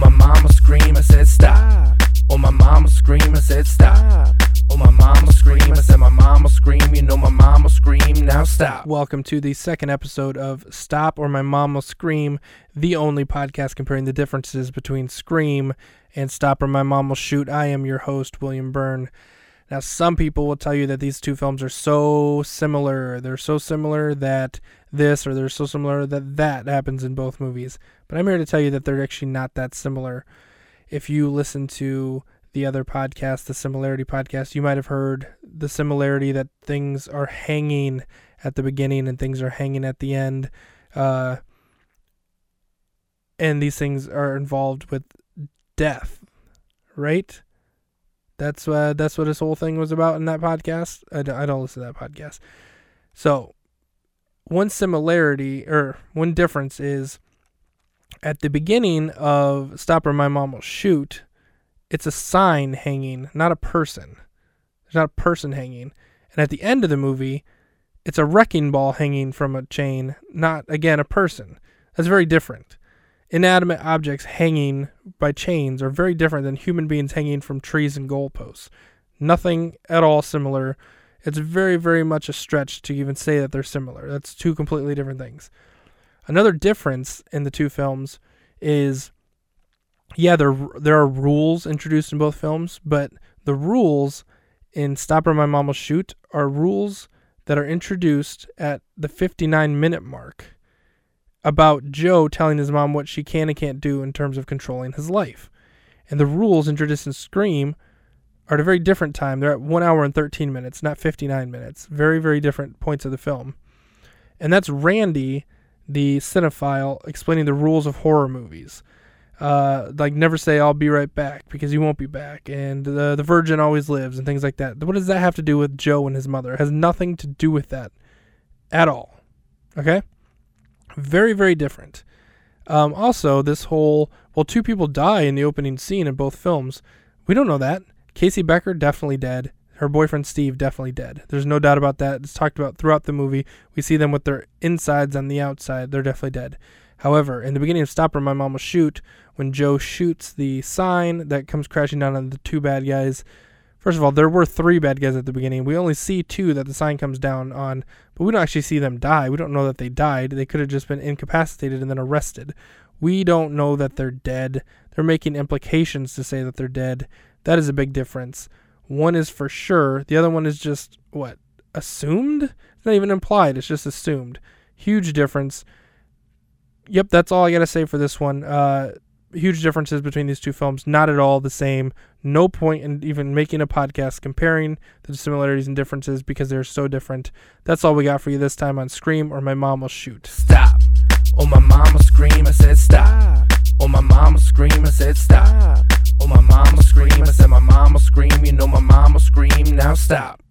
Oh, my mama scream, I said stop. Oh my mama scream, I said stop. Oh my mama scream, I said my mama scream, you know my mama scream, now stop. Welcome to the second episode of Stop or My Will Scream, the only podcast comparing the differences between Scream and Stop or My Will Shoot. I am your host, William Byrne. Now, some people will tell you that these two films are so similar. They're so similar that this, or they're so similar that that happens in both movies. But I'm here to tell you that they're actually not that similar. If you listen to the other podcast, the Similarity podcast, you might have heard the similarity that things are hanging at the beginning and things are hanging at the end. Uh, and these things are involved with death, right? That's uh, that's what this whole thing was about in that podcast. I don't listen to that podcast. So, one similarity or one difference is at the beginning of Stop or My Mom Will Shoot, it's a sign hanging, not a person. There's not a person hanging. And at the end of the movie, it's a wrecking ball hanging from a chain, not, again, a person. That's very different. Inanimate objects hanging by chains are very different than human beings hanging from trees and goalposts. Nothing at all similar. It's very, very much a stretch to even say that they're similar. That's two completely different things. Another difference in the two films is yeah, there there are rules introduced in both films, but the rules in Stop or My Mom Will Shoot are rules that are introduced at the 59 minute mark about Joe telling his mom what she can and can't do in terms of controlling his life. And the rules in Scream are at a very different time. They're at 1 hour and 13 minutes, not 59 minutes. Very, very different points of the film. And that's Randy, the cinephile, explaining the rules of horror movies uh, like never say I'll be right back because you won't be back, and the the virgin always lives and things like that. What does that have to do with Joe and his mother? It has nothing to do with that at all. Okay, very very different. Um, also, this whole well, two people die in the opening scene in both films. We don't know that. Casey Becker definitely dead. Her boyfriend Steve definitely dead. There's no doubt about that. It's talked about throughout the movie. We see them with their insides on the outside. They're definitely dead. However, in the beginning of Stop or My Mom Will Shoot, when Joe shoots the sign that comes crashing down on the two bad guys, first of all, there were three bad guys at the beginning. We only see two that the sign comes down on, but we don't actually see them die. We don't know that they died. They could have just been incapacitated and then arrested. We don't know that they're dead. They're making implications to say that they're dead. That is a big difference. One is for sure, the other one is just, what, assumed? It's not even implied, it's just assumed. Huge difference yep, that's all I got to say for this one. Uh, huge differences between these two films. Not at all the same. No point in even making a podcast comparing the similarities and differences because they're so different. That's all we got for you this time on Scream or My Mom Will Shoot. Stop. Oh, my mama scream, I said stop. Oh, my mama scream, I said stop. Oh, my mama scream, I said my mama scream, you know my mama scream, now stop.